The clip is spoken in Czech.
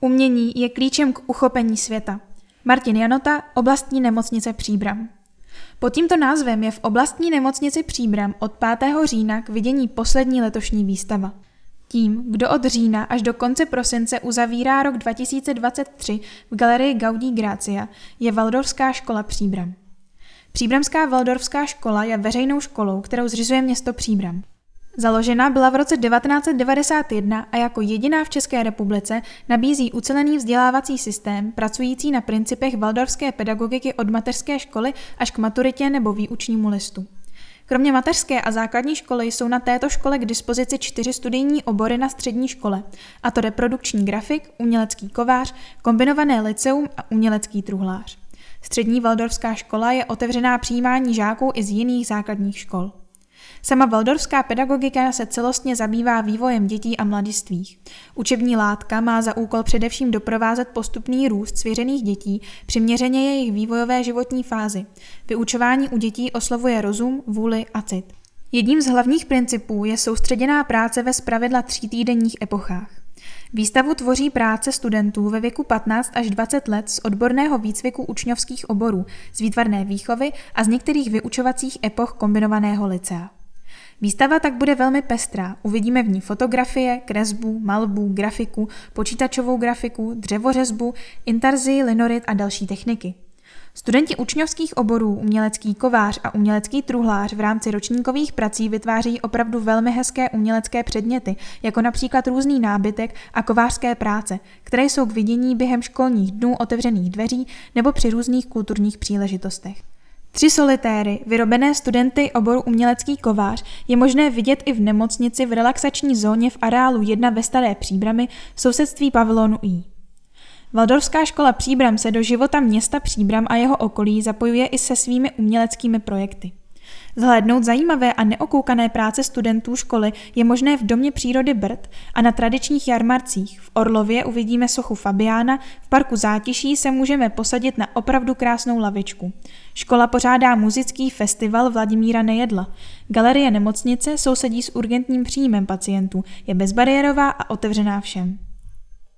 Umění je klíčem k uchopení světa. Martin Janota, oblastní nemocnice Příbram. Pod tímto názvem je v oblastní nemocnici Příbram od 5. října k vidění poslední letošní výstava. Tím, kdo od října až do konce prosince uzavírá rok 2023 v galerii Gaudí Grácia, je Valdorská škola Příbram. Příbramská Valdorská škola je veřejnou školou, kterou zřizuje město Příbram. Založena byla v roce 1991 a jako jediná v České republice nabízí ucelený vzdělávací systém pracující na principech valdorské pedagogiky od mateřské školy až k maturitě nebo výučnímu listu. Kromě mateřské a základní školy jsou na této škole k dispozici čtyři studijní obory na střední škole, a to reprodukční grafik, umělecký kovář, kombinované liceum a umělecký truhlář. Střední Valdorská škola je otevřená přijímání žáků i z jiných základních škol. Sama valdorská pedagogika se celostně zabývá vývojem dětí a mladistvých. Učební látka má za úkol především doprovázet postupný růst svěřených dětí, přiměřeně jejich vývojové životní fázi. Vyučování u dětí oslovuje rozum, vůli a cit. Jedním z hlavních principů je soustředěná práce ve spravedla týdenních epochách. Výstavu tvoří práce studentů ve věku 15 až 20 let z odborného výcviku učňovských oborů, z výtvarné výchovy a z některých vyučovacích epoch kombinovaného licea. Výstava tak bude velmi pestrá. Uvidíme v ní fotografie, kresbu, malbu, grafiku, počítačovou grafiku, dřevořezbu, intarzii, linorit a další techniky. Studenti učňovských oborů umělecký kovář a umělecký truhlář v rámci ročníkových prací vytváří opravdu velmi hezké umělecké předměty, jako například různý nábytek a kovářské práce, které jsou k vidění během školních dnů otevřených dveří nebo při různých kulturních příležitostech. Tři solitéry, vyrobené studenty oboru umělecký kovář, je možné vidět i v nemocnici v relaxační zóně v areálu 1 ve Staré Příbramy v sousedství pavilonu I. Valdorská škola Příbram se do života města Příbram a jeho okolí zapojuje i se svými uměleckými projekty. Zhlédnout zajímavé a neokoukané práce studentů školy je možné v Domě přírody Brd a na tradičních jarmarcích. V Orlově uvidíme sochu Fabiána, v parku Zátiší se můžeme posadit na opravdu krásnou lavičku. Škola pořádá muzický festival Vladimíra Nejedla. Galerie nemocnice sousedí s urgentním příjmem pacientů, je bezbariérová a otevřená všem.